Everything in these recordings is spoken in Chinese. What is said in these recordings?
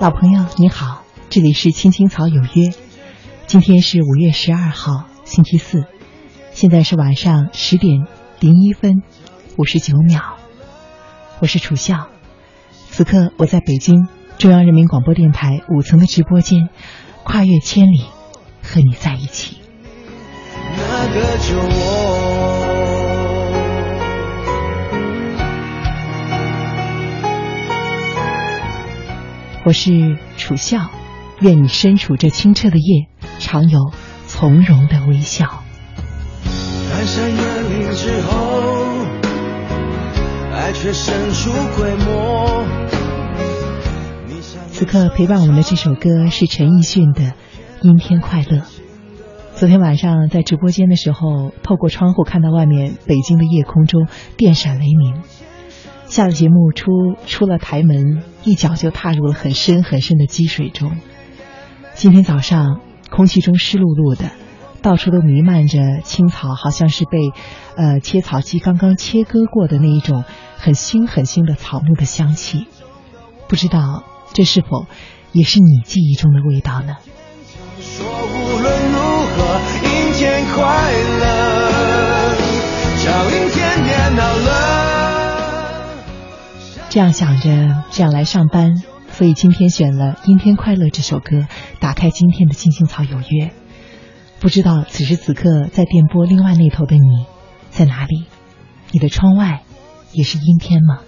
老朋友你好，这里是青青草有约，今天是五月十二号星期四，现在是晚上十点零一分五十九秒，我是楚笑，此刻我在北京中央人民广播电台五层的直播间，跨越千里和你在一起。那个酒窝。我是楚笑，愿你身处这清澈的夜，常有从容的微笑。翻山越岭之后，爱却神出鬼没。此刻陪伴我们的这首歌是陈奕迅的《阴天快乐》。昨天晚上在直播间的时候，透过窗户看到外面北京的夜空中电闪雷鸣。下了节目出出了台门，一脚就踏入了很深很深的积水中。今天早上空气中湿漉漉的，到处都弥漫着青草，好像是被呃切草机刚刚切割过的那一种很腥很腥的草木的香气。不知道这是否也是你记忆中的味道呢？说无论如何，阴天快乐，叫阴天变到了。这样想着，这样来上班，所以今天选了《阴天快乐》这首歌，打开今天的《青青草有约》。不知道此时此刻在电波另外那头的你在哪里？你的窗外也是阴天吗？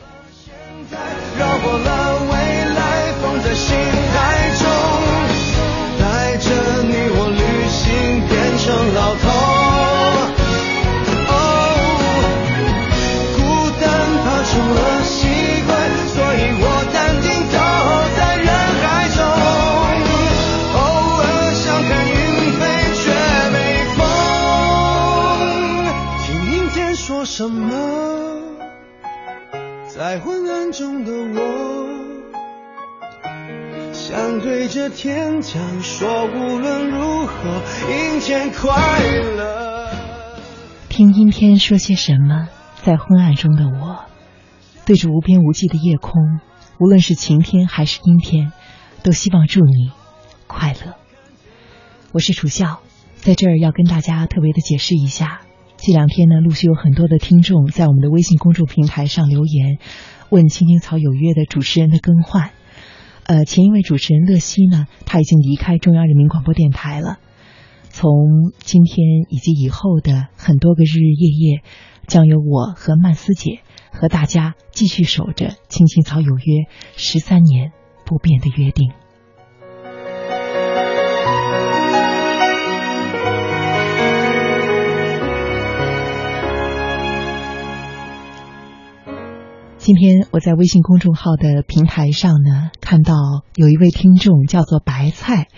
想说，无论如何，阴天快乐。听阴天说些什么？在昏暗中的我，对着无边无际的夜空，无论是晴天还是阴天，都希望祝你快乐。我是楚笑，在这儿要跟大家特别的解释一下。这两天呢，陆续有很多的听众在我们的微信公众平台上留言，问《青青草有约》的主持人的更换。呃，前一位主持人乐西呢，他已经离开中央人民广播电台了。从今天以及以后的很多个日日夜夜，将由我和曼斯姐和大家继续守着《青青草有约》十三年不变的约定。今天我在微信公众号的平台上呢，看到有一位听众叫做白菜，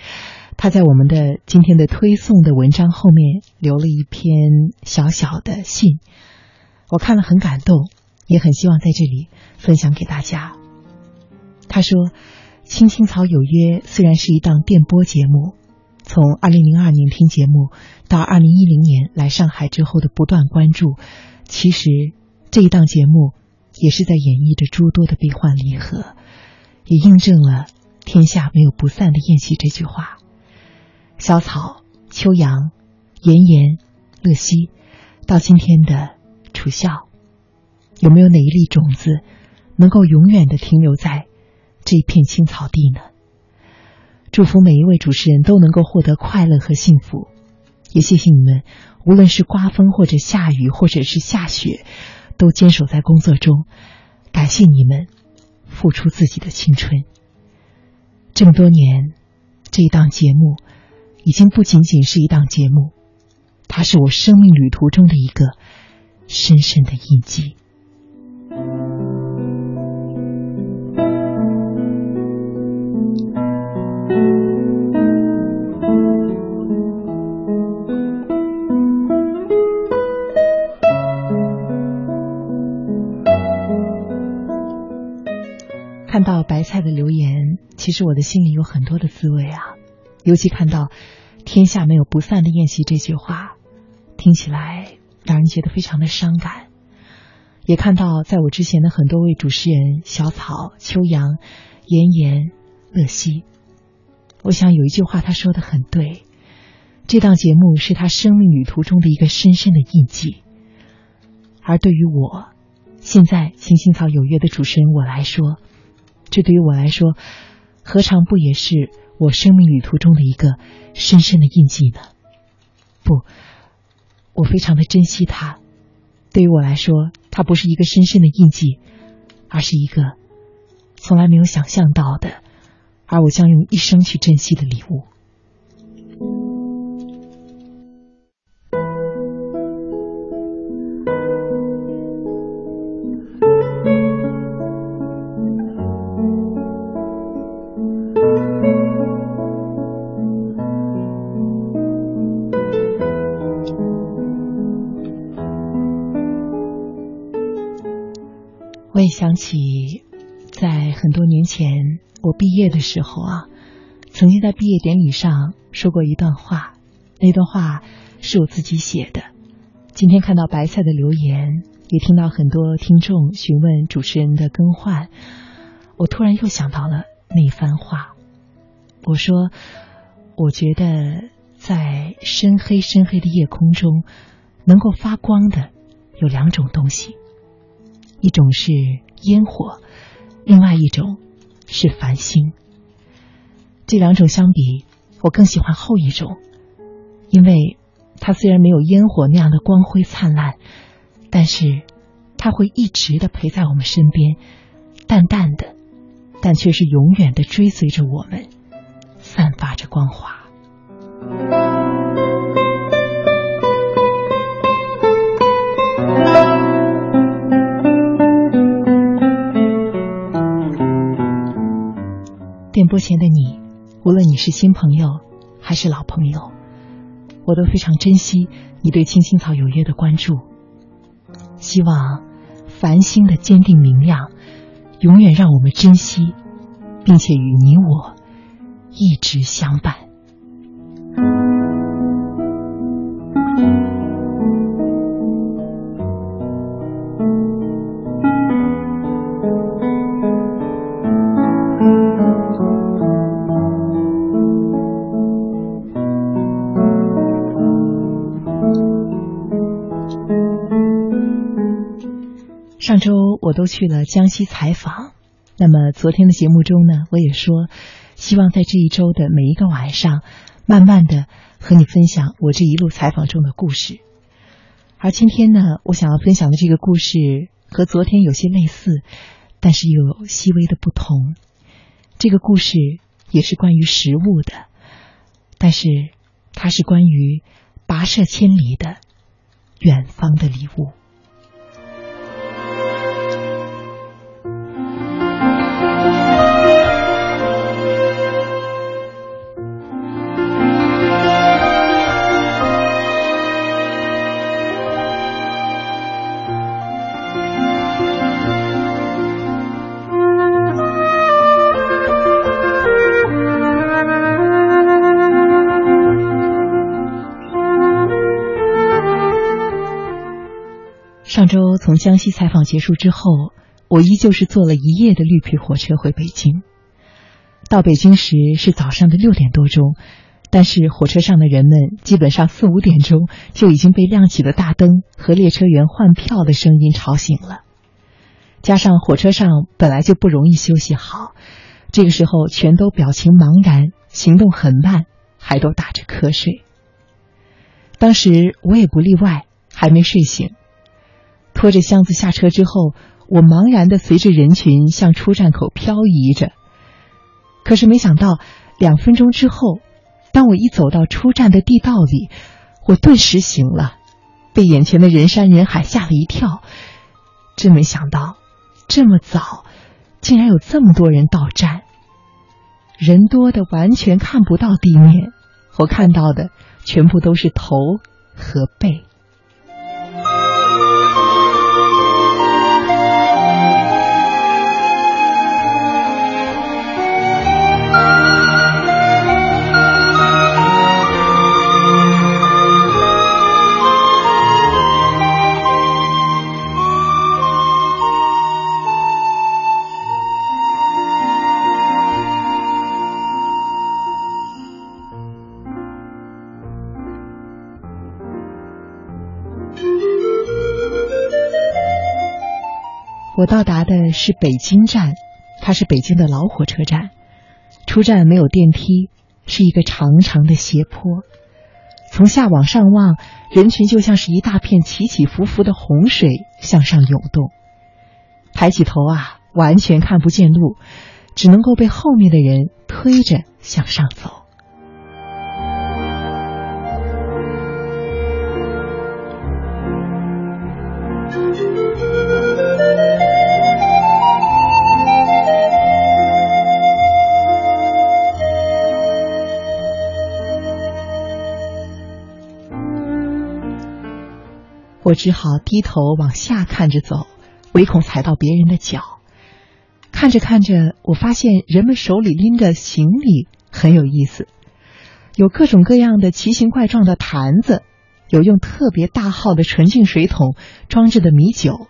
他在我们的今天的推送的文章后面留了一篇小小的信，我看了很感动，也很希望在这里分享给大家。他说：“青青草有约虽然是一档电波节目，从二零零二年听节目到二零一零年来上海之后的不断关注，其实这一档节目。”也是在演绎着诸多的悲欢离合，也印证了“天下没有不散的宴席”这句话。小草、秋阳、炎炎、乐西，到今天的楚笑，有没有哪一粒种子能够永远的停留在这一片青草地呢？祝福每一位主持人都能够获得快乐和幸福，也谢谢你们，无论是刮风或者下雨或者是下雪。都坚守在工作中，感谢你们付出自己的青春。这么多年，这一档节目已经不仅仅是一档节目，它是我生命旅途中的一个深深的印记。看到白菜的留言，其实我的心里有很多的滋味啊。尤其看到“天下没有不散的宴席”这句话，听起来让人觉得非常的伤感。也看到在我之前的很多位主持人小草、秋阳、妍妍、乐西。我想有一句话他说的很对，这档节目是他生命旅途中的一个深深的印记。而对于我，现在青青草有约的主持人我来说，这对于我来说，何尝不也是我生命旅途中的一个深深的印记呢？不，我非常的珍惜它。对于我来说，它不是一个深深的印记，而是一个从来没有想象到的，而我将用一生去珍惜的礼物。毕业的时候啊，曾经在毕业典礼上说过一段话。那段话是我自己写的。今天看到白菜的留言，也听到很多听众询问主持人的更换，我突然又想到了那番话。我说，我觉得在深黑深黑的夜空中，能够发光的有两种东西。一种是烟火，另外一种是繁星。这两种相比，我更喜欢后一种，因为它虽然没有烟火那样的光辉灿烂，但是它会一直的陪在我们身边，淡淡的，但却是永远的追随着我们，散发着光华。电波前的你，无论你是新朋友还是老朋友，我都非常珍惜你对青青草有约的关注。希望繁星的坚定明亮，永远让我们珍惜，并且与你我一直相伴。去了江西采访，那么昨天的节目中呢，我也说，希望在这一周的每一个晚上，慢慢的和你分享我这一路采访中的故事。而今天呢，我想要分享的这个故事和昨天有些类似，但是又有细微的不同。这个故事也是关于食物的，但是它是关于跋涉千里的远方的礼物。从江西采访结束之后，我依旧是坐了一夜的绿皮火车回北京。到北京时是早上的六点多钟，但是火车上的人们基本上四五点钟就已经被亮起的大灯和列车员换票的声音吵醒了。加上火车上本来就不容易休息好，这个时候全都表情茫然，行动很慢，还都打着瞌睡。当时我也不例外，还没睡醒。拖着箱子下车之后，我茫然的随着人群向出站口漂移着。可是没想到，两分钟之后，当我一走到出站的地道里，我顿时醒了，被眼前的人山人海吓了一跳。真没想到，这么早，竟然有这么多人到站。人多的完全看不到地面，我看到的全部都是头和背。我到达的是北京站，它是北京的老火车站。出站没有电梯，是一个长长的斜坡。从下往上望，人群就像是一大片起起伏伏的洪水向上涌动。抬起头啊，完全看不见路，只能够被后面的人推着向上走。我只好低头往下看着走，唯恐踩到别人的脚。看着看着，我发现人们手里拎着行李很有意思，有各种各样的奇形怪状的坛子，有用特别大号的纯净水桶装着的米酒，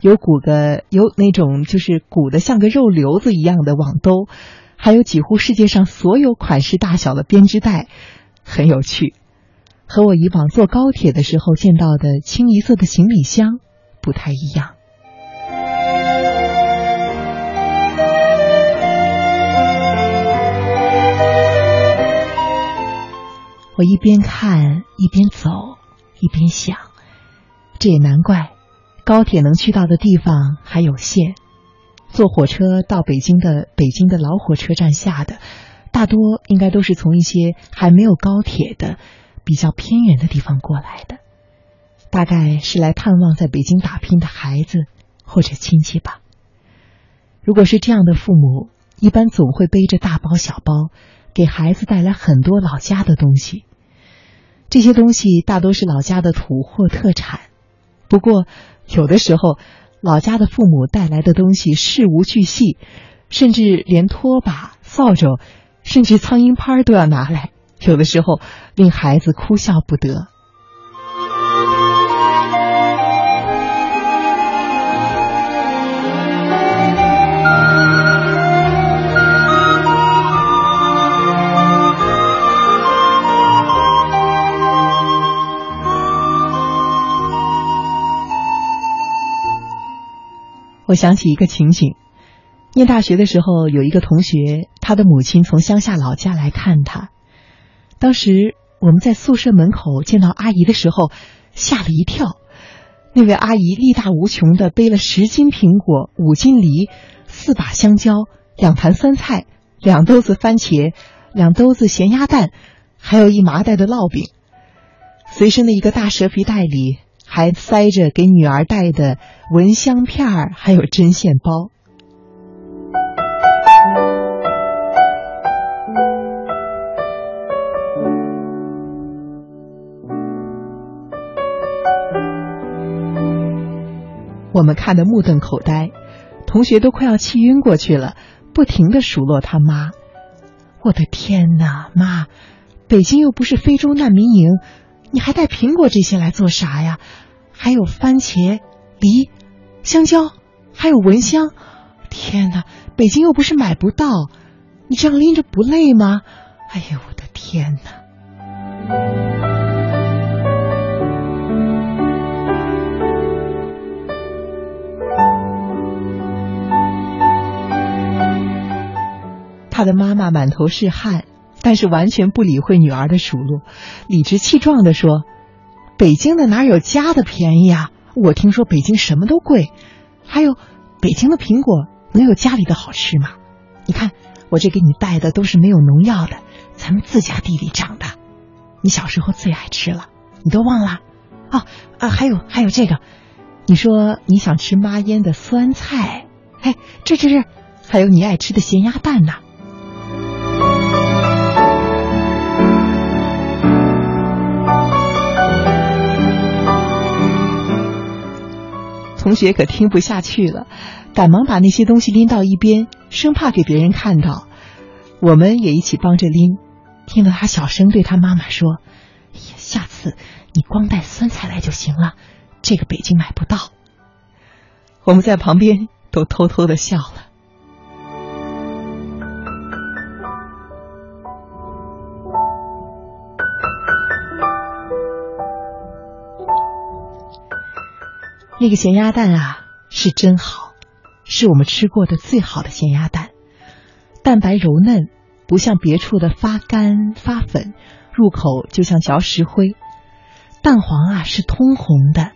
有鼓个有那种就是鼓的像个肉瘤子一样的网兜，还有几乎世界上所有款式大小的编织袋，很有趣。和我以往坐高铁的时候见到的清一色的行李箱不太一样。我一边看一边走，一边想，这也难怪，高铁能去到的地方还有限。坐火车到北京的北京的老火车站下的，大多应该都是从一些还没有高铁的。比较偏远的地方过来的，大概是来探望在北京打拼的孩子或者亲戚吧。如果是这样的父母，一般总会背着大包小包，给孩子带来很多老家的东西。这些东西大多是老家的土货特产。不过，有的时候老家的父母带来的东西事无巨细，甚至连拖把、扫帚，甚至苍蝇拍都要拿来。有的时候令孩子哭笑不得。我想起一个情景：念大学的时候，有一个同学，他的母亲从乡下老家来看他。当时我们在宿舍门口见到阿姨的时候，吓了一跳。那位阿姨力大无穷的背了十斤苹果、五斤梨、四把香蕉、两坛酸菜、两兜子番茄、两兜子咸鸭蛋，还有一麻袋的烙饼。随身的一个大蛇皮袋里还塞着给女儿带的蚊香片儿，还有针线包。我们看得目瞪口呆，同学都快要气晕过去了，不停的数落他妈。我的天哪，妈，北京又不是非洲难民营，你还带苹果这些来做啥呀？还有番茄、梨、香蕉，还有蚊香。天哪，北京又不是买不到，你这样拎着不累吗？哎呦，我的天哪！他的妈妈满头是汗，但是完全不理会女儿的数落，理直气壮的说：“北京的哪有家的便宜啊？我听说北京什么都贵，还有北京的苹果能有家里的好吃吗？你看我这给你带的都是没有农药的，咱们自家地里长的，你小时候最爱吃了，你都忘了？哦啊，还有还有这个，你说你想吃妈腌的酸菜，哎，这这这，还有你爱吃的咸鸭蛋呢。”同学可听不下去了，赶忙把那些东西拎到一边，生怕给别人看到。我们也一起帮着拎。听到他小声对他妈妈说：“，下次你光带酸菜来就行了，这个北京买不到。”我们在旁边都偷偷的笑了。那个咸鸭蛋啊，是真好，是我们吃过的最好的咸鸭蛋，蛋白柔嫩，不像别处的发干发粉，入口就像嚼石灰。蛋黄啊是通红的，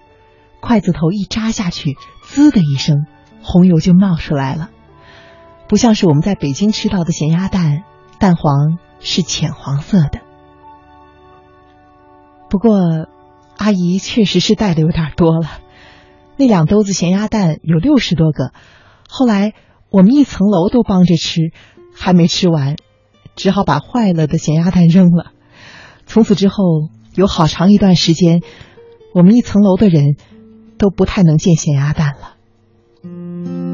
筷子头一扎下去，滋的一声，红油就冒出来了，不像是我们在北京吃到的咸鸭蛋，蛋黄是浅黄色的。不过，阿姨确实是带的有点多了，那两兜子咸鸭蛋有六十多个，后来我们一层楼都帮着吃，还没吃完，只好把坏了的咸鸭蛋扔了。从此之后。有好长一段时间，我们一层楼的人都不太能见咸鸭蛋了。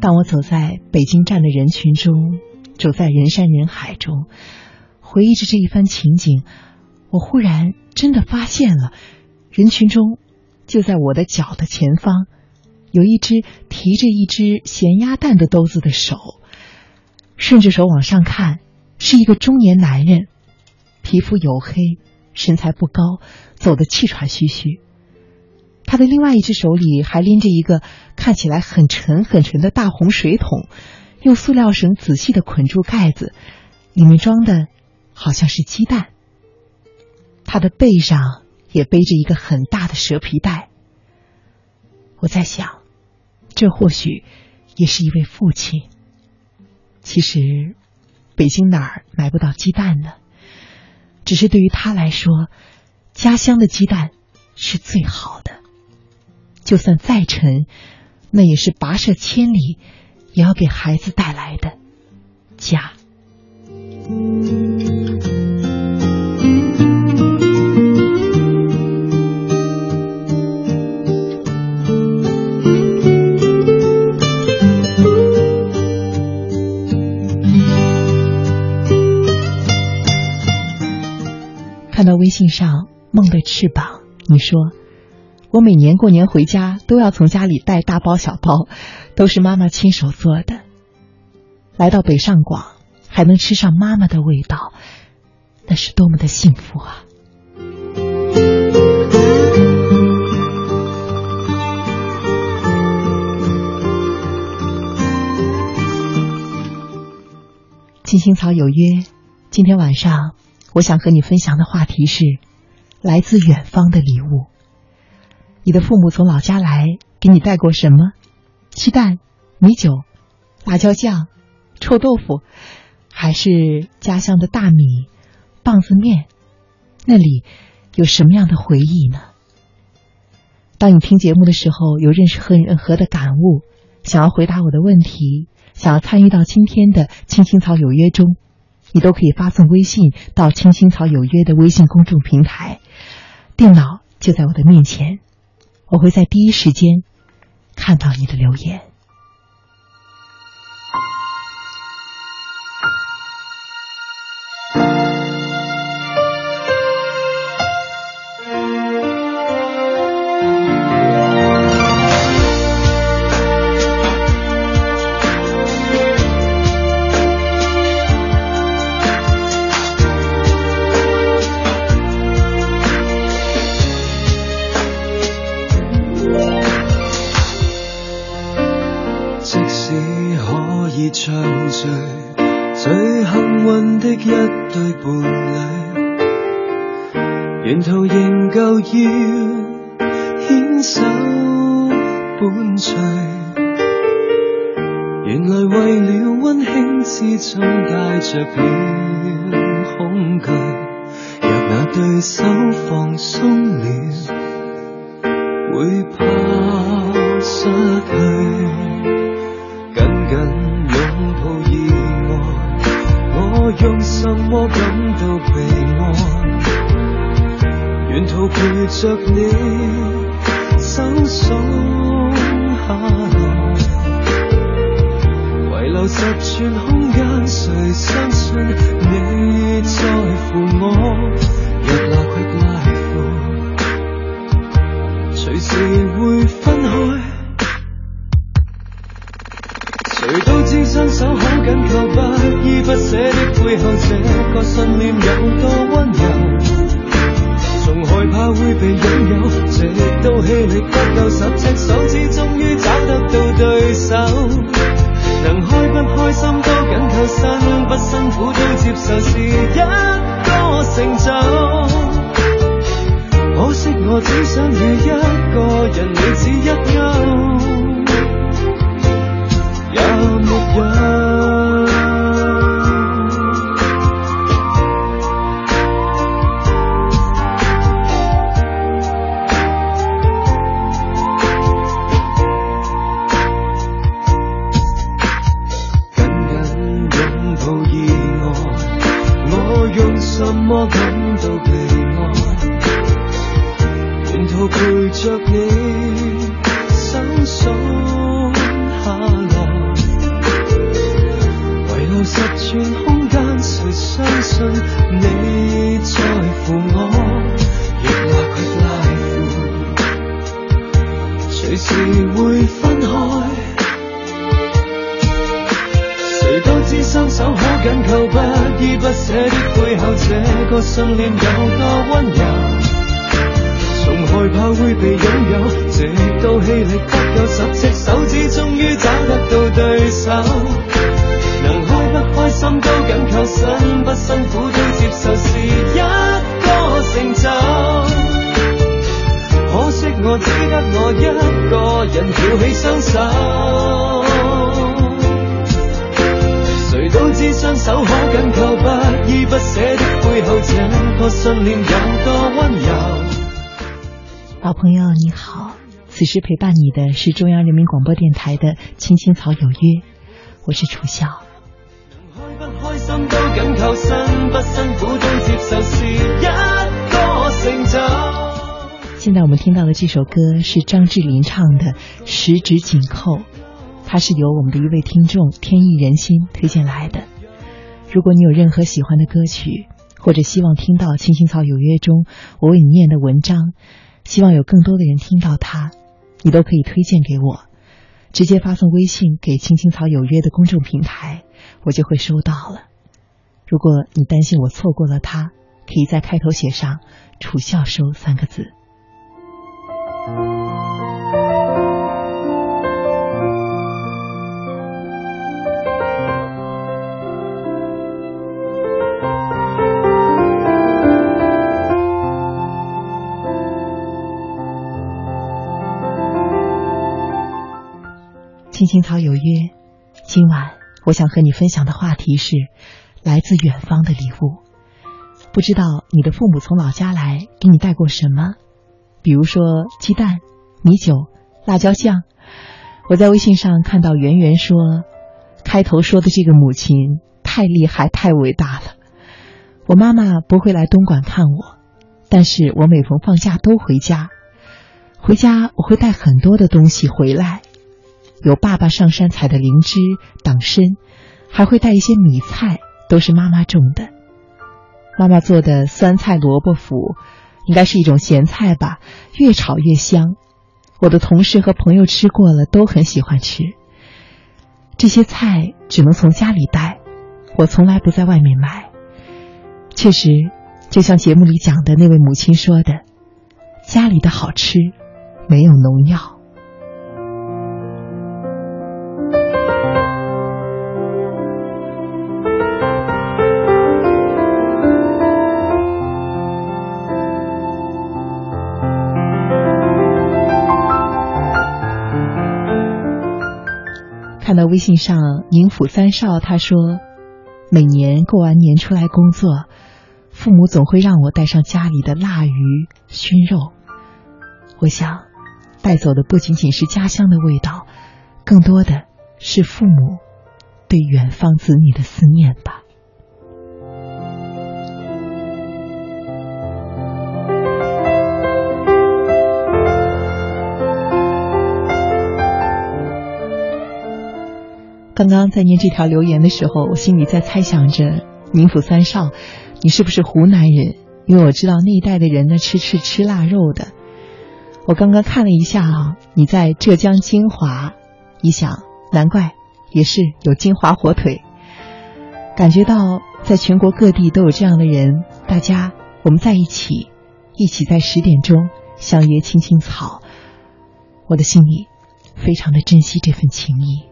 当我走在北京站的人群中，走在人山人海中。回忆着这一番情景，我忽然真的发现了，人群中就在我的脚的前方，有一只提着一只咸鸭蛋的兜子的手。顺着手往上看，是一个中年男人，皮肤黝黑，身材不高，走得气喘吁吁。他的另外一只手里还拎着一个看起来很沉很沉的大红水桶，用塑料绳仔细的捆住盖子，里面装的。好像是鸡蛋，他的背上也背着一个很大的蛇皮袋。我在想，这或许也是一位父亲。其实，北京哪儿买不到鸡蛋呢？只是对于他来说，家乡的鸡蛋是最好的。就算再沉，那也是跋涉千里，也要给孩子带来的家。看到微信上梦的翅膀，你说我每年过年回家都要从家里带大包小包，都是妈妈亲手做的。来到北上广。还能吃上妈妈的味道，那是多么的幸福啊！青青草有约，今天晚上我想和你分享的话题是来自远方的礼物。你的父母从老家来，给你带过什么？鸡蛋、米酒、辣椒酱、臭豆腐。还是家乡的大米、棒子面，那里有什么样的回忆呢？当你听节目的时候，有认识何任何的感悟，想要回答我的问题，想要参与到今天的《青青草有约》中，你都可以发送微信到《青青草有约》的微信公众平台。电脑就在我的面前，我会在第一时间看到你的留言。用什么感到被爱？沿途陪着你走上下来，遗留十寸空间，谁相信你在乎我？若拉快拉阔，随时会分开。信念有多温柔，从害怕会被拥有，直到气力不够，十只手指终于找得到对手。能开不开心都紧靠辛，不辛苦都接受是一个成就。可惜我只得我一个人跳起双手。此时陪伴你的是中央人民广播电台的《青青草有约》，我是楚笑。现在我们听到的这首歌是张智霖唱的《十指紧扣》，它是由我们的一位听众天意人心 推荐来的。如果你有任何喜欢的歌曲，或者希望听到《青青草有约》中我为你念的文章，希望有更多的人听到它。你都可以推荐给我，直接发送微信给“青青草有约”的公众平台，我就会收到了。如果你担心我错过了它，可以在开头写上“楚笑收”三个字。青青草有约，今晚我想和你分享的话题是来自远方的礼物。不知道你的父母从老家来给你带过什么？比如说鸡蛋、米酒、辣椒酱。我在微信上看到圆圆说，开头说的这个母亲太厉害、太伟大了。我妈妈不会来东莞看我，但是我每逢放假都回家。回家我会带很多的东西回来。有爸爸上山采的灵芝党参，还会带一些米菜，都是妈妈种的。妈妈做的酸菜萝卜脯，应该是一种咸菜吧，越炒越香。我的同事和朋友吃过了，都很喜欢吃。这些菜只能从家里带，我从来不在外面买。确实，就像节目里讲的那位母亲说的，家里的好吃，没有农药。在微信上宁府三少，他说，每年过完年出来工作，父母总会让我带上家里的腊鱼、熏肉。我想，带走的不仅仅是家乡的味道，更多的是父母对远方子女的思念吧。刚刚在念这条留言的时候，我心里在猜想着，宁府三少，你是不是湖南人？因为我知道那一带的人呢，吃吃吃腊肉的。我刚刚看了一下啊，你在浙江金华，一想，难怪也是有金华火腿。感觉到在全国各地都有这样的人，大家我们在一起，一起在十点钟相约青青草，我的心里非常的珍惜这份情谊。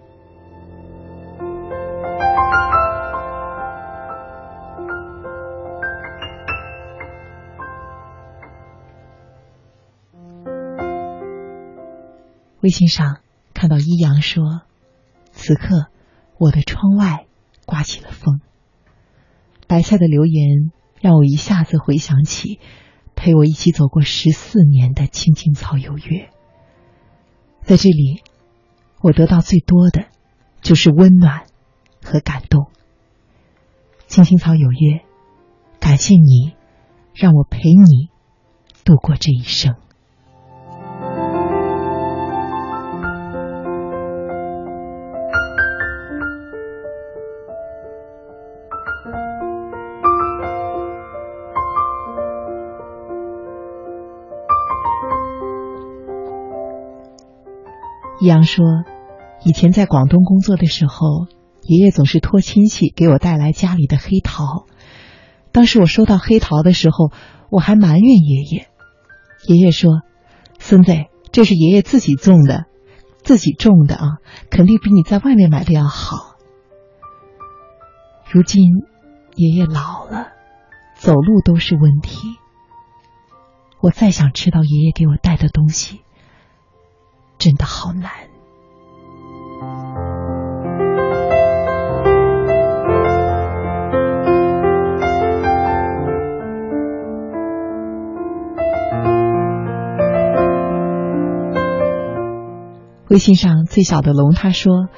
微信上看到一阳说：“此刻我的窗外刮起了风。”白菜的留言让我一下子回想起陪我一起走过十四年的青青草有约。在这里，我得到最多的就是温暖和感动。青青草有约，感谢你，让我陪你度过这一生。易阳说：“以前在广东工作的时候，爷爷总是托亲戚给我带来家里的黑桃。当时我收到黑桃的时候，我还埋怨爷爷。爷爷说：‘孙子，这是爷爷自己种的，自己种的啊，肯定比你在外面买的要好。’如今爷爷老了，走路都是问题。我再想吃到爷爷给我带的东西。”真的好难。微信上最小的龙他说：“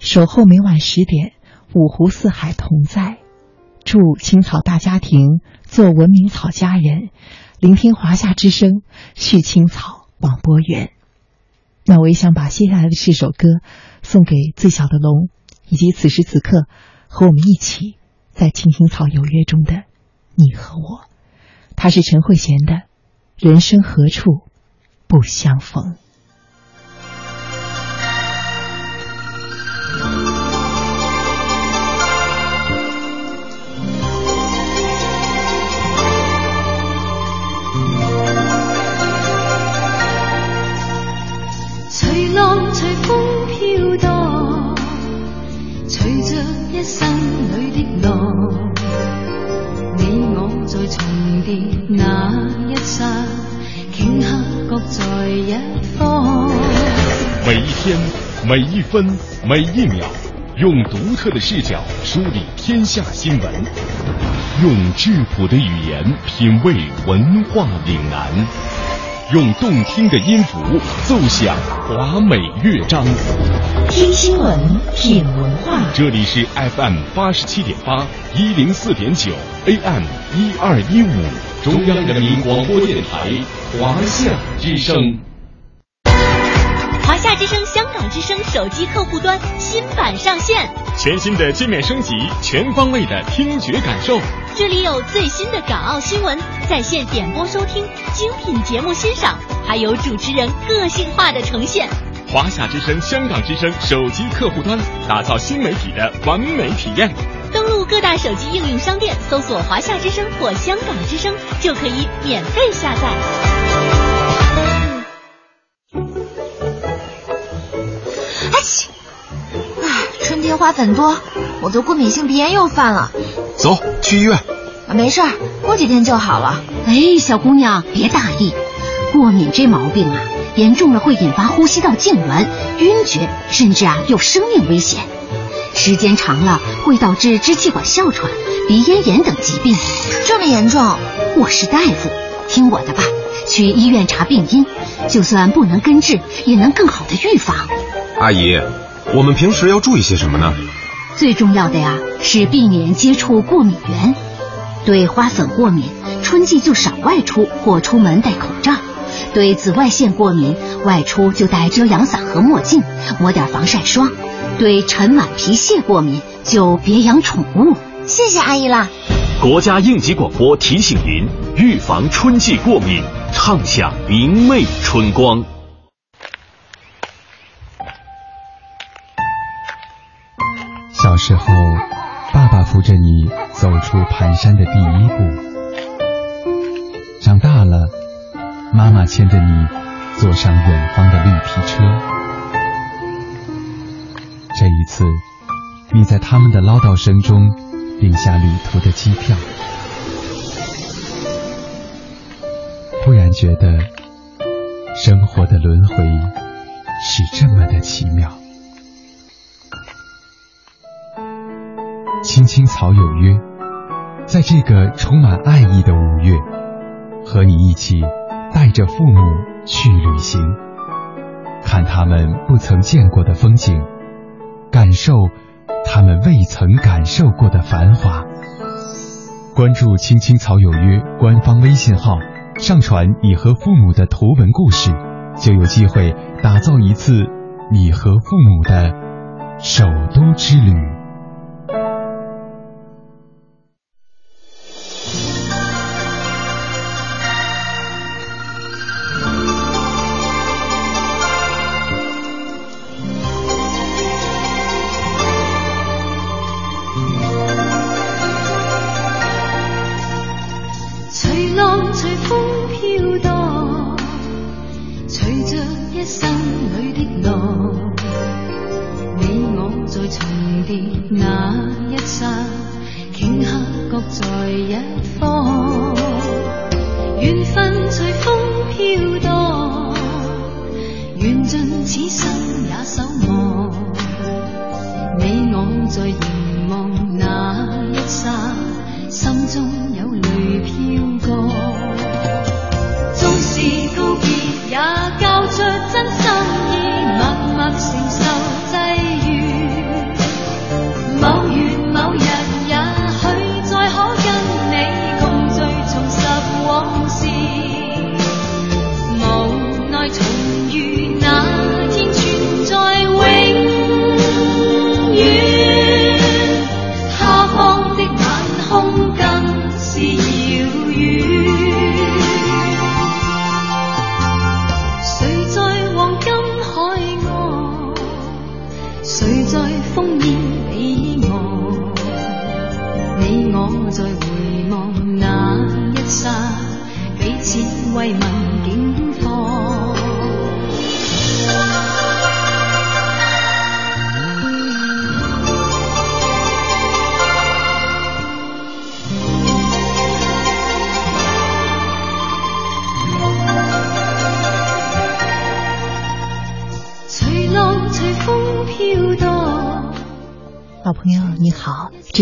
守候每晚十点，五湖四海同在，祝青草大家庭做文明草家人，聆听华夏之声，续青草广播员。”那我也想把接下来的这首歌送给最小的龙，以及此时此刻和我们一起在《青青草有约》中的你和我。它是陈慧娴的《人生何处不相逢》。每一天，每一分，每一秒，用独特的视角梳理天下新闻，用质朴的语言品味文化岭南，用动听的音符奏响华美乐章。听新闻，品文化。这里是 FM 八十七点八，一零四点九，AM 一二一五，中央人民广播电台华夏之声。华夏之声、香港之声手机客户端新版上线，全新的界面升级，全方位的听觉感受。这里有最新的港澳新闻，在线点播收听，精品节目欣赏，还有主持人个性化的呈现。华夏之声、香港之声手机客户端，打造新媒体的完美体验。各大手机应用商店，搜索“华夏之声”或“香港之声”，就可以免费下载。天花粉多，我的过敏性鼻炎又犯了。走去医院。没事儿，过几天就好了。哎，小姑娘别大意，过敏这毛病啊，严重了会引发呼吸道痉挛、晕厥，甚至啊有生命危险。时间长了会导致支气管哮喘、鼻咽炎等疾病。这么严重？我是大夫，听我的吧，去医院查病因，就算不能根治，也能更好的预防。阿姨。我们平时要注意些什么呢？最重要的呀是避免接触过敏源。对花粉过敏，春季就少外出或出门戴口罩；对紫外线过敏，外出就戴遮阳伞和墨镜，抹点防晒霜；对尘螨、皮屑过敏，就别养宠物。谢谢阿姨啦。国家应急广播提醒您：预防春季过敏。畅享明媚春光。小时候，爸爸扶着你走出蹒跚的第一步；长大了，妈妈牵着你坐上远方的绿皮车。这一次，你在他们的唠叨声中订下旅途的机票，忽然觉得生活的轮回是这么的奇妙。青青草有约，在这个充满爱意的五月，和你一起带着父母去旅行，看他们不曾见过的风景，感受他们未曾感受过的繁华。关注“青青草有约”官方微信号，上传你和父母的图文故事，就有机会打造一次你和父母的首都之旅。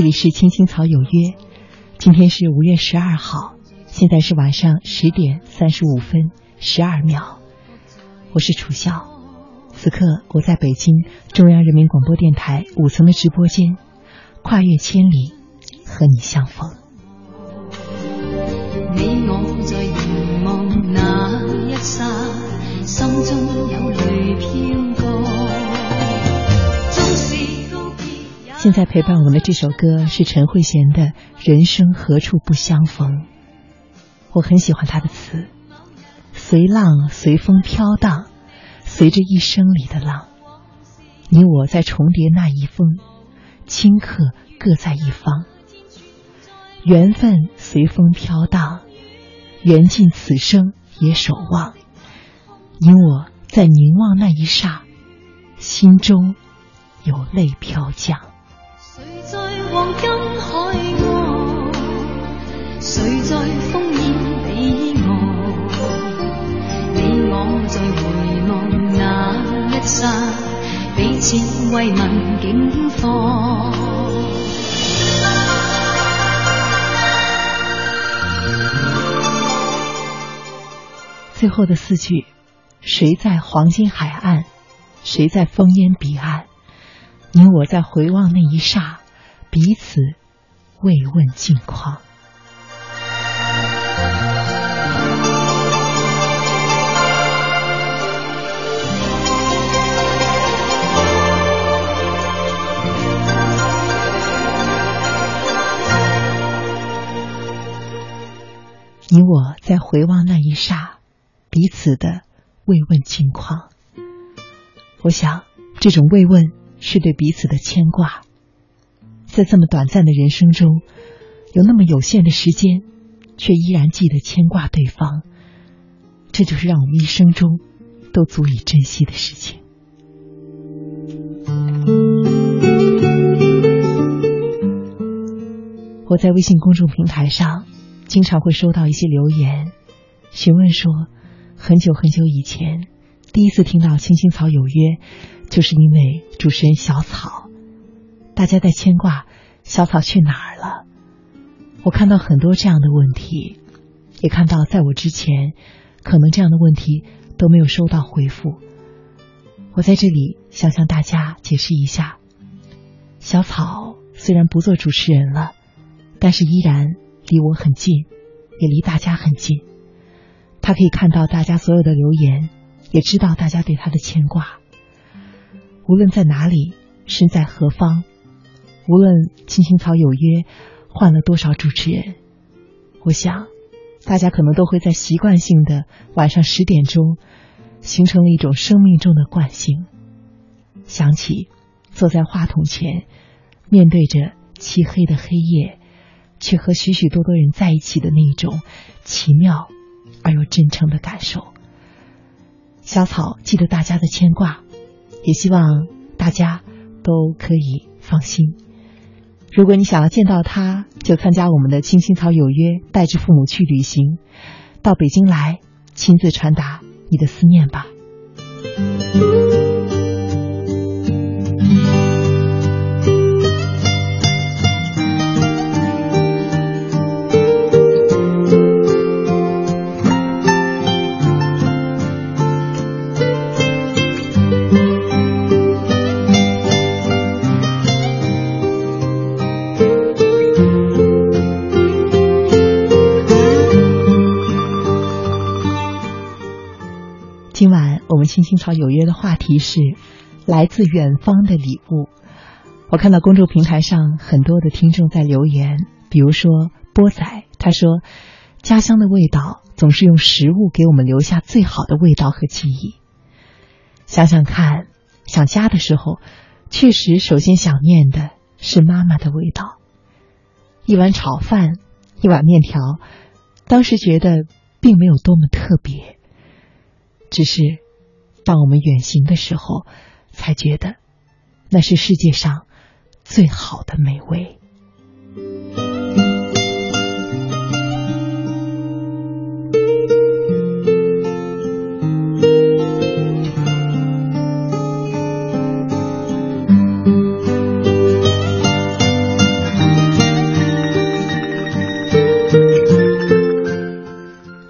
里是青青草有约，今天是五月十二号，现在是晚上十点三十五分十二秒，我是楚笑，此刻我在北京中央人民广播电台五层的直播间，跨越千里和你相逢。你我在凝望那一刹，心中有泪飘过。现在陪伴我们的这首歌是陈慧娴的《人生何处不相逢》，我很喜欢她的词，随浪随风飘荡，随着一生里的浪，你我在重叠那一峰，顷刻各在一方，缘分随风飘荡，缘尽此生也守望，你我在凝望那一刹，心中有泪飘降。谁在黄金海岸？谁在烽烟彼岸？你我在回望那一刹，彼此慰问境况。最后的四句：谁在黄金海岸？谁在烽烟彼岸？你我在回望那一刹，彼此慰问近况。你我在回望那一刹，彼此的慰问近况。我想，这种慰问是对彼此的牵挂。在这么短暂的人生中，有那么有限的时间，却依然记得牵挂对方，这就是让我们一生中都足以珍惜的事情。我在微信公众平台上经常会收到一些留言，询问说，很久很久以前第一次听到《青青草有约》，就是因为主持人小草，大家在牵挂小草去哪儿了。我看到很多这样的问题，也看到在我之前，可能这样的问题都没有收到回复。我在这里想向大家解释一下，小草虽然不做主持人了。但是依然离我很近，也离大家很近。他可以看到大家所有的留言，也知道大家对他的牵挂。无论在哪里，身在何方，无论《青青草有约》换了多少主持人，我想大家可能都会在习惯性的晚上十点钟，形成了一种生命中的惯性，想起坐在话筒前，面对着漆黑的黑夜。却和许许多多人在一起的那种奇妙而又真诚的感受。小草记得大家的牵挂，也希望大家都可以放心。如果你想要见到他，就参加我们的“青青草有约”，带着父母去旅行，到北京来，亲自传达你的思念吧。青青草有约的话题是来自远方的礼物。我看到公众平台上很多的听众在留言，比如说波仔，他说：“家乡的味道总是用食物给我们留下最好的味道和记忆。”想想看，想家的时候，确实首先想念的是妈妈的味道。一碗炒饭，一碗面条，当时觉得并没有多么特别，只是。当我们远行的时候，才觉得那是世界上最好的美味。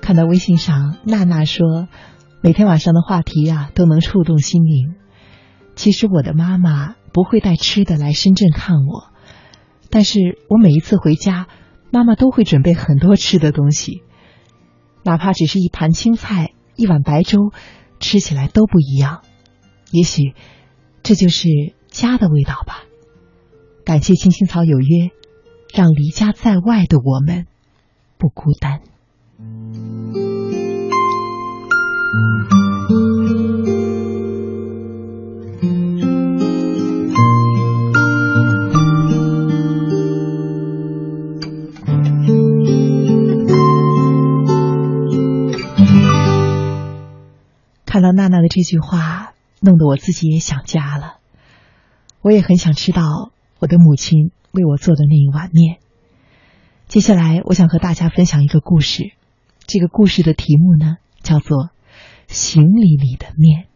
看到微信上娜娜说。每天晚上的话题啊，都能触动心灵。其实我的妈妈不会带吃的来深圳看我，但是我每一次回家，妈妈都会准备很多吃的东西，哪怕只是一盘青菜、一碗白粥，吃起来都不一样。也许这就是家的味道吧。感谢青青草有约，让离家在外的我们不孤单。看到娜娜的这句话，弄得我自己也想家了。我也很想吃到我的母亲为我做的那一碗面。接下来，我想和大家分享一个故事。这个故事的题目呢，叫做。行李里的面。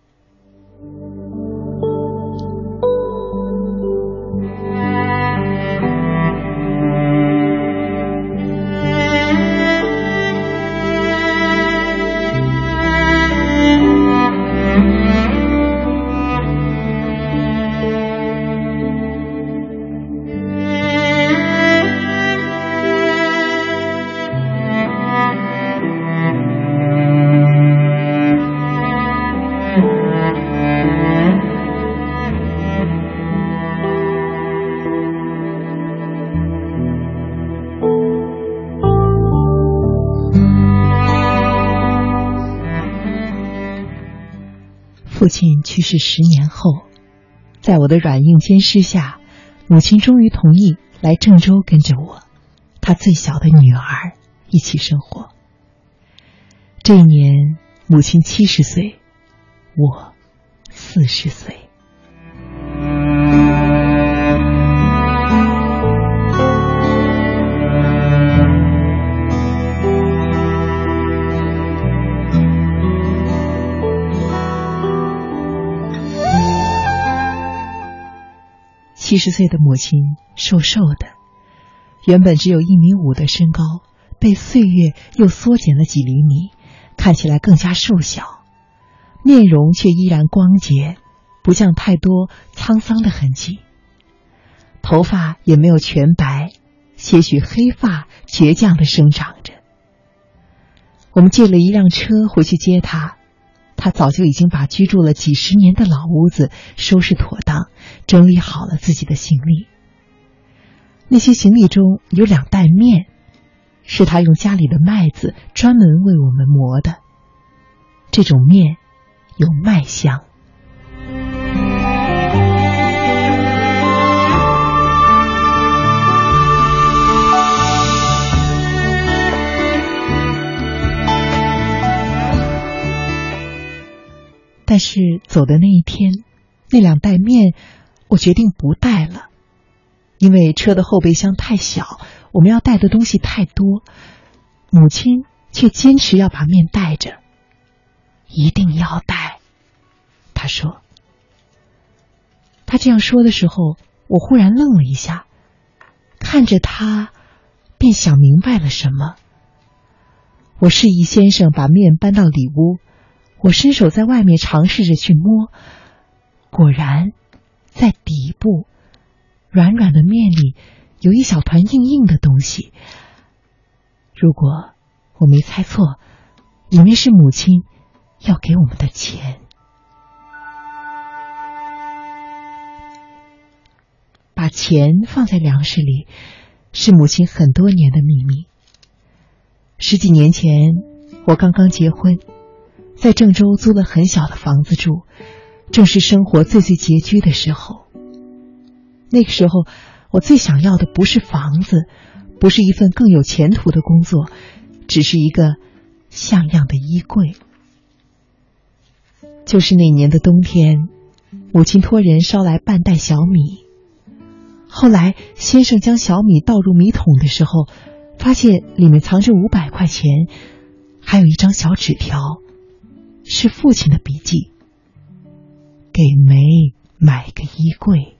父亲去世十年后，在我的软硬兼施下，母亲终于同意来郑州跟着我，她最小的女儿一起生活。这一年，母亲七十岁，我四十岁。七十岁的母亲瘦瘦的，原本只有一米五的身高，被岁月又缩减了几厘米，看起来更加瘦小，面容却依然光洁，不像太多沧桑的痕迹。头发也没有全白，些许黑发倔强的生长着。我们借了一辆车回去接她。他早就已经把居住了几十年的老屋子收拾妥当，整理好了自己的行李。那些行李中有两袋面，是他用家里的麦子专门为我们磨的。这种面有麦香。但是走的那一天，那两袋面，我决定不带了，因为车的后备箱太小，我们要带的东西太多。母亲却坚持要把面带着，一定要带。他说：“他这样说的时候，我忽然愣了一下，看着他，便想明白了什么。我示意先生把面搬到里屋。”我伸手在外面尝试着去摸，果然，在底部软软的面里有一小团硬硬的东西。如果我没猜错，里面是母亲要给我们的钱。把钱放在粮食里，是母亲很多年的秘密。十几年前，我刚刚结婚。在郑州租了很小的房子住，正是生活最最拮据的时候。那个时候，我最想要的不是房子，不是一份更有前途的工作，只是一个像样的衣柜。就是那年的冬天，母亲托人捎来半袋小米。后来先生将小米倒入米桶的时候，发现里面藏着五百块钱，还有一张小纸条。是父亲的笔记，给梅买个衣柜。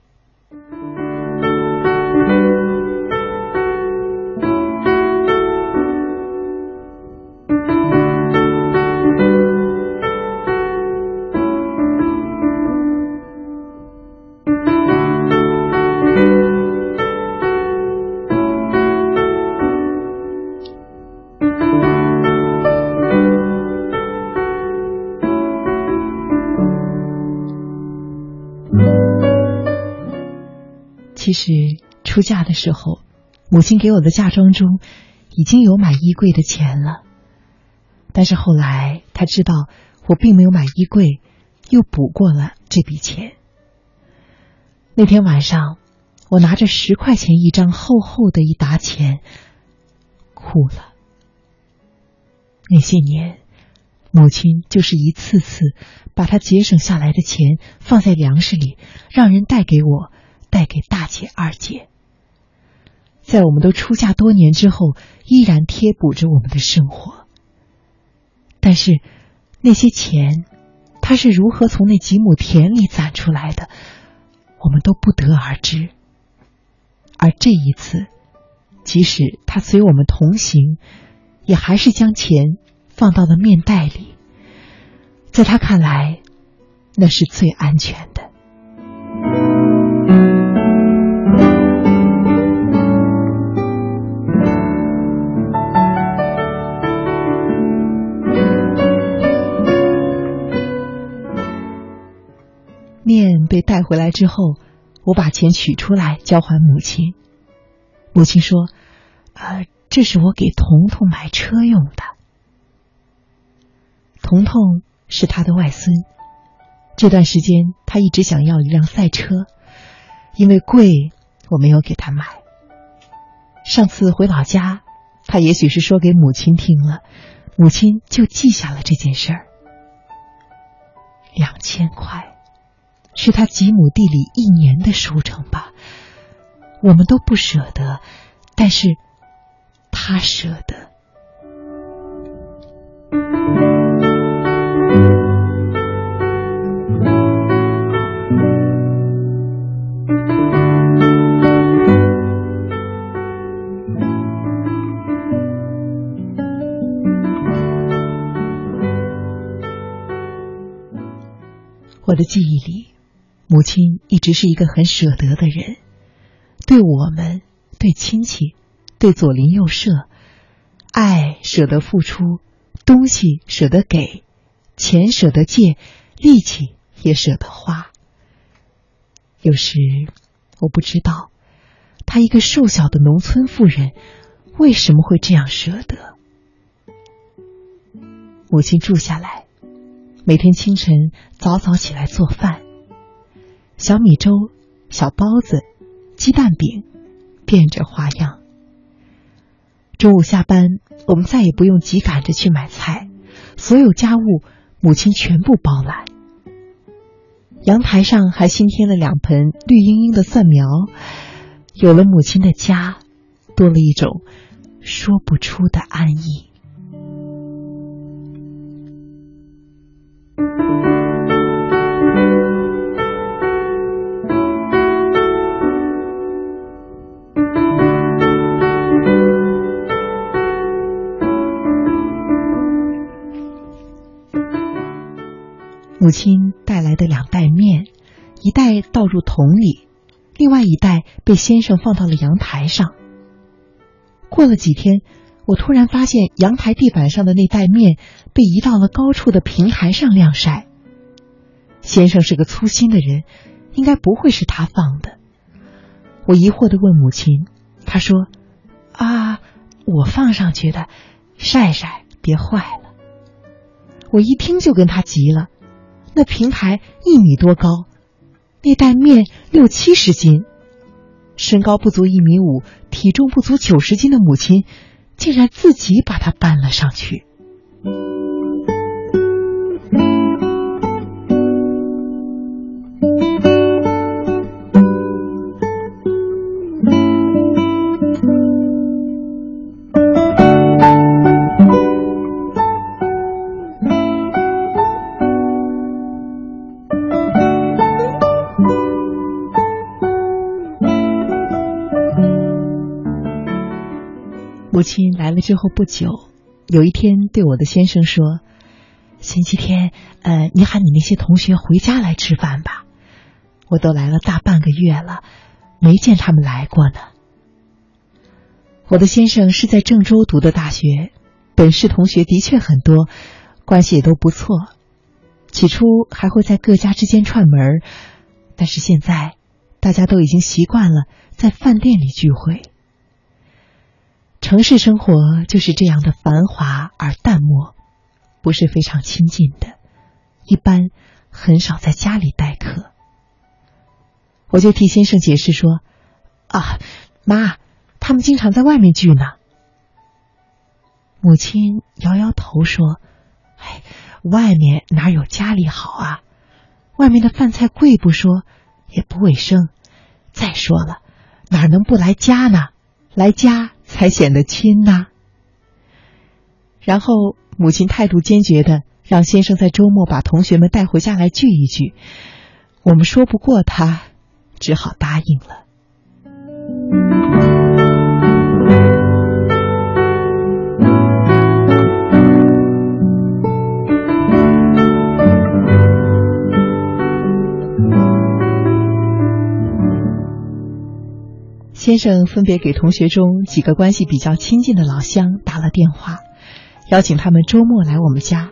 出嫁的时候，母亲给我的嫁妆中已经有买衣柜的钱了。但是后来她知道我并没有买衣柜，又补过了这笔钱。那天晚上，我拿着十块钱一张厚厚的一沓钱，哭了。那些年，母亲就是一次次把她节省下来的钱放在粮食里，让人带给我。带给大姐、二姐，在我们都出嫁多年之后，依然贴补着我们的生活。但是那些钱，他是如何从那几亩田里攒出来的，我们都不得而知。而这一次，即使他随我们同行，也还是将钱放到了面袋里。在他看来，那是最安全的。带回来之后，我把钱取出来交还母亲。母亲说：“呃，这是我给彤彤买车用的。彤彤是他的外孙，这段时间，他一直想要一辆赛车，因为贵，我没有给他买。上次回老家，他也许是说给母亲听了，母亲就记下了这件事儿。两千块，是他几亩地里一年的收成吧？我们都不舍得，但是他舍得。我的记忆里，母亲一直是一个很舍得的人，对我们、对亲戚、对左邻右舍，爱舍得付出，东西舍得给，钱舍得借，力气也舍得花。有时我不知道，她一个瘦小的农村妇人为什么会这样舍得。母亲住下来。每天清晨早早起来做饭，小米粥、小包子、鸡蛋饼，变着花样。中午下班，我们再也不用急赶着去买菜，所有家务母亲全部包揽。阳台上还新添了两盆绿茵茵的蒜苗，有了母亲的家，多了一种说不出的安逸。母亲带来的两袋面，一袋倒入桶里，另外一袋被先生放到了阳台上。过了几天，我突然发现阳台地板上的那袋面被移到了高处的平台上晾晒。先生是个粗心的人，应该不会是他放的。我疑惑的问母亲，她说：“啊，我放上去的，晒晒，别坏了。”我一听就跟他急了。那平台一米多高，那袋面六七十斤，身高不足一米五，体重不足九十斤的母亲，竟然自己把它搬了上去。了之后不久，有一天对我的先生说：“星期天，呃，你喊你那些同学回家来吃饭吧。我都来了大半个月了，没见他们来过呢。”我的先生是在郑州读的大学，本市同学的确很多，关系也都不错。起初还会在各家之间串门，但是现在大家都已经习惯了在饭店里聚会。城市生活就是这样的繁华而淡漠，不是非常亲近的，一般很少在家里待客。我就替先生解释说：“啊，妈，他们经常在外面聚呢。”母亲摇摇头说：“哎，外面哪有家里好啊？外面的饭菜贵不说，也不卫生。再说了，哪能不来家呢？来家。”才显得亲呐。然后母亲态度坚决的让先生在周末把同学们带回家来聚一聚。我们说不过他，只好答应了。先生分别给同学中几个关系比较亲近的老乡打了电话，邀请他们周末来我们家。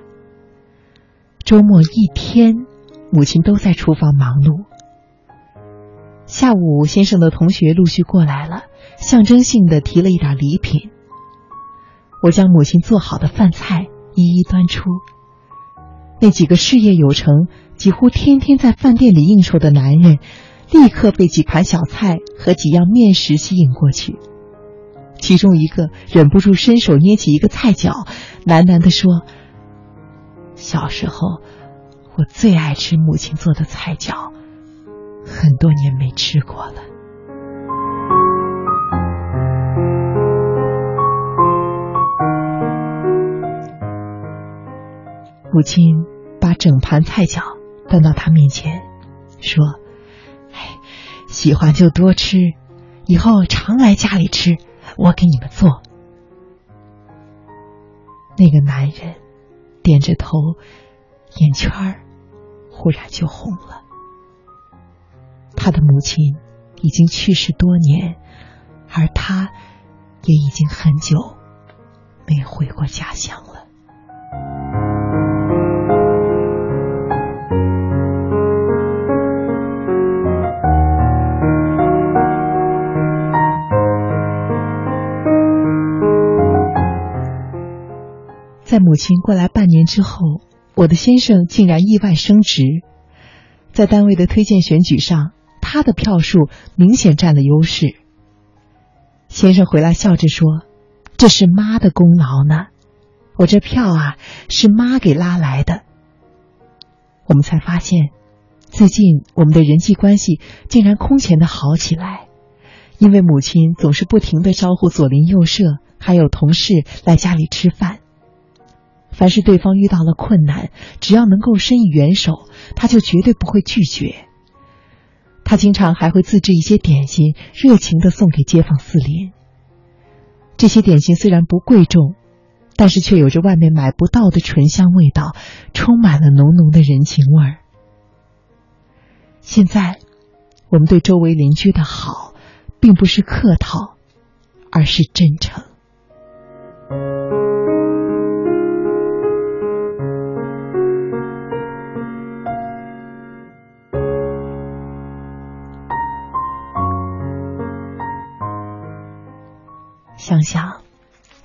周末一天，母亲都在厨房忙碌。下午，先生的同学陆续过来了，象征性的提了一点礼品。我将母亲做好的饭菜一一端出。那几个事业有成、几乎天天在饭店里应酬的男人，立刻被几盘小菜和几样面食吸引过去。其中一个忍不住伸手捏起一个菜角，喃喃地说：“小时候，我最爱吃母亲做的菜角，很多年没吃过了。”母亲把整盘菜饺端到他面前，说：“，喜欢就多吃，以后常来家里吃，我给你们做。”那个男人点着头，眼圈儿忽然就红了。他的母亲已经去世多年，而他也已经很久没回过家乡了。在母亲过来半年之后，我的先生竟然意外升职，在单位的推荐选举上，他的票数明显占了优势。先生回来笑着说：“这是妈的功劳呢，我这票啊是妈给拉来的。”我们才发现，最近我们的人际关系竟然空前的好起来，因为母亲总是不停的招呼左邻右舍还有同事来家里吃饭。凡是对方遇到了困难，只要能够伸以援手，他就绝对不会拒绝。他经常还会自制一些点心，热情的送给街坊四邻。这些点心虽然不贵重，但是却有着外面买不到的醇香味道，充满了浓浓的人情味儿。现在，我们对周围邻居的好，并不是客套，而是真诚。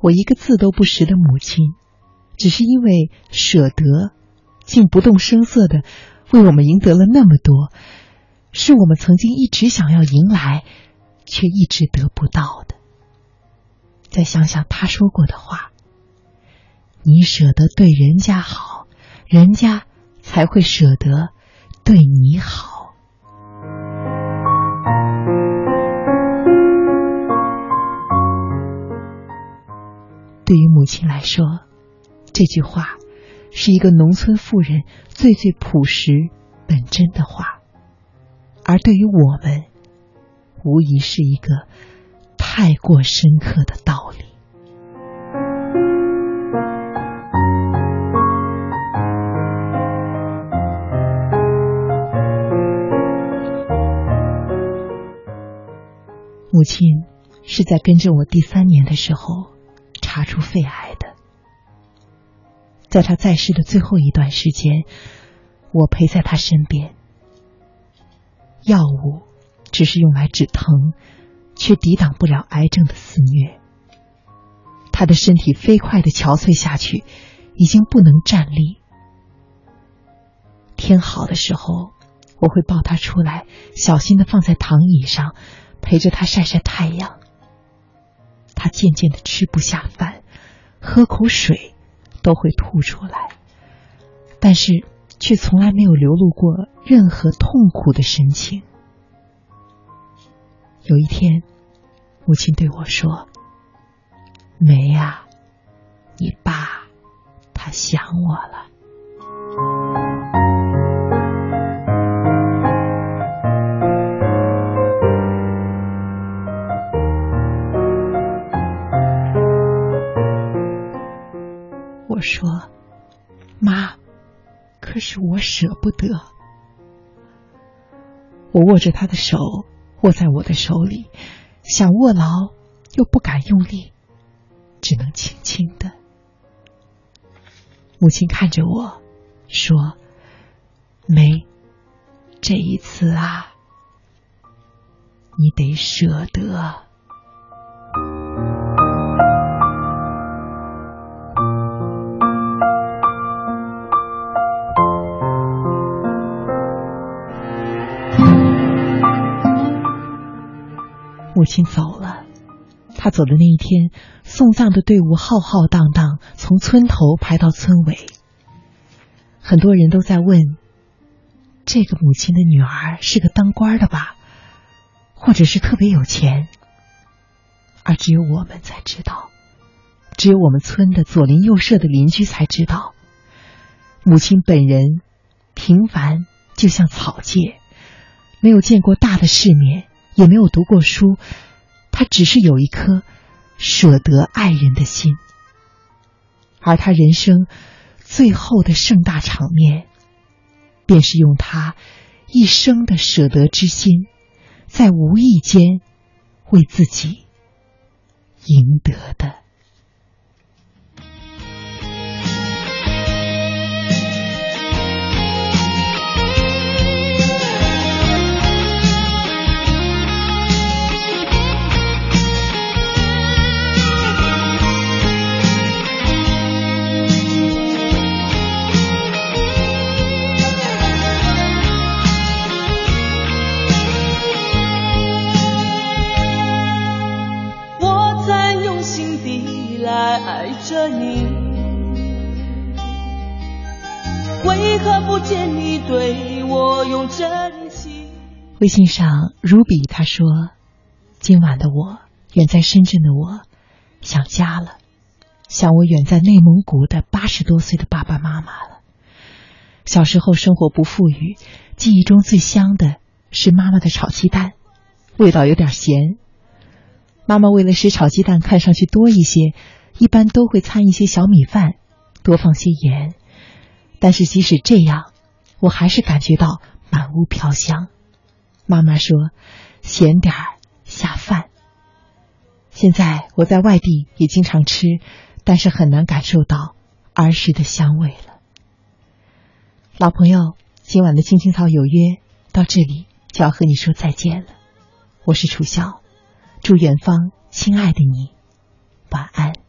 我一个字都不识的母亲，只是因为舍得，竟不动声色的为我们赢得了那么多，是我们曾经一直想要迎来，却一直得不到的。再想想他说过的话：“你舍得对人家好，人家才会舍得对你好。”对于母亲来说，这句话是一个农村妇人最最朴实、本真的话；而对于我们，无疑是一个太过深刻的道理。母亲是在跟着我第三年的时候。查出肺癌的，在他在世的最后一段时间，我陪在他身边。药物只是用来止疼，却抵挡不了癌症的肆虐。他的身体飞快的憔悴下去，已经不能站立。天好的时候，我会抱他出来，小心的放在躺椅上，陪着他晒晒太阳。他渐渐的吃不下饭，喝口水都会吐出来，但是却从来没有流露过任何痛苦的神情。有一天，母亲对我说：“梅呀，你爸他想我了。”说：“妈，可是我舍不得。”我握着他的手，握在我的手里，想握牢，又不敢用力，只能轻轻的。母亲看着我说：“梅，这一次啊，你得舍得。”母亲走了。他走的那一天，送葬的队伍浩浩荡荡，从村头排到村尾。很多人都在问：这个母亲的女儿是个当官的吧，或者是特别有钱？而只有我们才知道，只有我们村的左邻右舍的邻居才知道，母亲本人平凡，就像草芥，没有见过大的世面，也没有读过书，他只是有一颗舍得爱人的心，而他人生最后的盛大场面，便是用他一生的舍得之心，在无意间为自己。赢得的。见你对我用真心微信上，Ruby 他说：“今晚的我，远在深圳的我，想家了，想我远在内蒙古的八十多岁的爸爸妈妈了。小时候生活不富裕，记忆中最香的是妈妈的炒鸡蛋，味道有点咸。妈妈为了使炒鸡蛋看上去多一些，一般都会掺一些小米饭，多放些盐。但是即使这样，我还是感觉到满屋飘香。”妈妈说：“咸点儿下饭。”现在我在外地也经常吃，但是很难感受到儿时的香味了。老朋友，今晚的青青草有约到这里就要和你说再见了。我是楚笑，祝远方亲爱的你晚安。